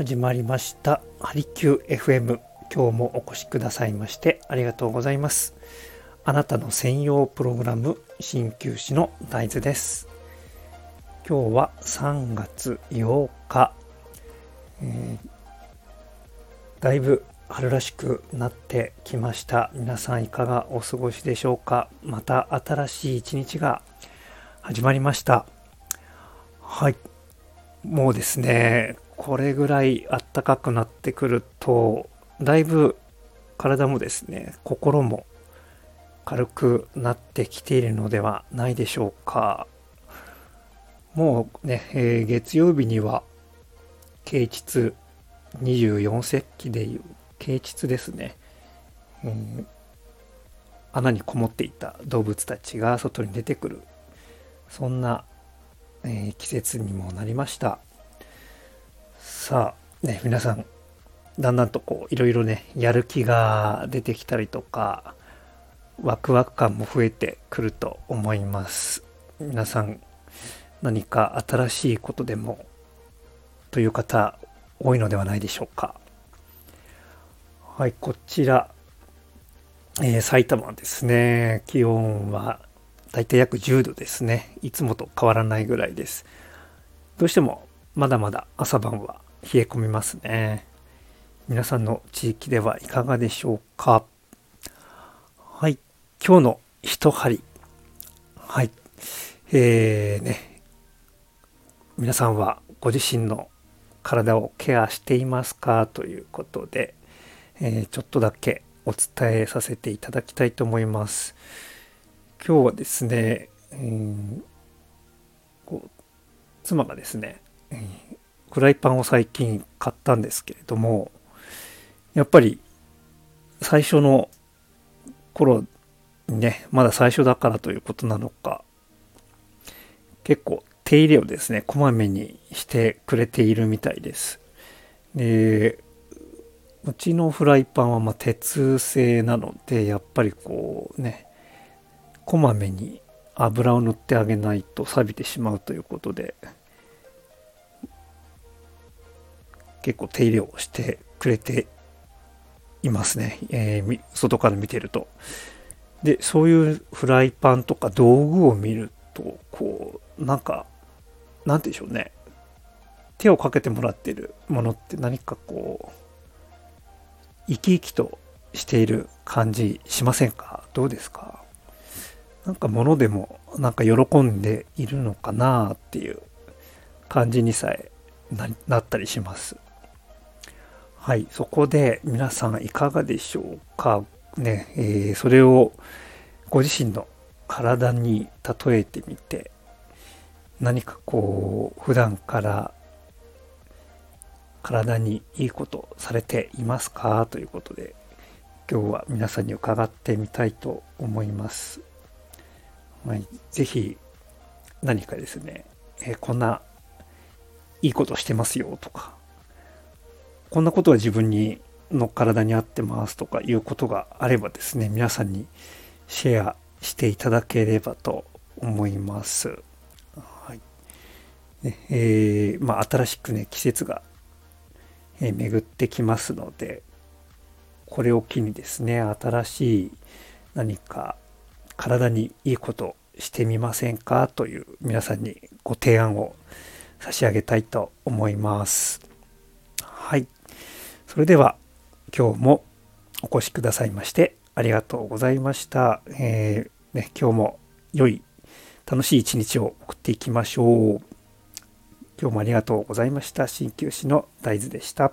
始まりました。ハリキュー FM 今日もお越しくださいましてありがとうございます。あなたの専用プログラム鍼灸師の大豆です。今日は3月8日、えー、だいぶ春らしくなってきました。皆さんいかがお過ごしでしょうか。また新しい一日が始まりました。はい。もうですねこれぐらい暖かくなってくるとだいぶ体もですね心も軽くなってきているのではないでしょうか。もうね、えー、月曜日には啓蟄24節気でいう啓蟄ですね、うん、穴にこもっていた動物たちが外に出てくる。そんな、えー、季節にもなりました。さあ、ね、皆さん、だんだんとこう、いろいろね、やる気が出てきたりとか、ワクワク感も増えてくると思います。皆さん、何か新しいことでも、という方、多いのではないでしょうか。はい、こちら、えー、埼玉ですね。気温はだいたい約10度ですね。いつもと変わらないぐらいです。どうしてもまだまだ朝晩は冷え込みますね。皆さんの地域ではいかがでしょうか？はい。今日の一針。はい。えー、ね。皆さんはご自身の体をケアしていますか？ということで、えー、ちょっとだけお伝えさせていただきたいと思います。今日はですね、えー、こう妻がですね、フライパンを最近買ったんですけれども、やっぱり最初の頃にね、まだ最初だからということなのか、結構手入れをですね、こまめにしてくれているみたいです。で、うちのフライパンはま鉄製なので、やっぱりこうね、こまめに油を塗ってあげないと錆びてしまうということで、結構手入れをしてくれていますね。えー、外から見てると。で、そういうフライパンとか道具を見ると、こう、なんか、なんて言うんでしょうね。手をかけてもらってるものって何かこう、生き生きとしている感じしませんか？どうですか？なんか物でもなんか喜んでいるのかなっていう感じにさえなったりします。はい、そこで皆さんいかがでしょうか？ね、えー、それをご自身の体に例えてみて何かこう普段から体にいいことされていますか？ということで今日は皆さんに伺ってみたいと思います。はい、ぜひ何かですね、えー、こんないいことしてますよとかこんなことは自分にの体に合ってますとかいうことがあればですね、皆さんにシェアしていただければと思います。はい。ね、えー、まあ、新しくね、季節が、え、巡ってきますので、これを機にですね、新しい何か体にいいことしてみませんかという皆さんにご提案を差し上げたいと思います。はい。それでは今日もお越しくださいましてありがとうございました。えー、ね、今日も良い楽しい一日を送っていきましょう。今日もありがとうございました。鍼灸師の大豆でした。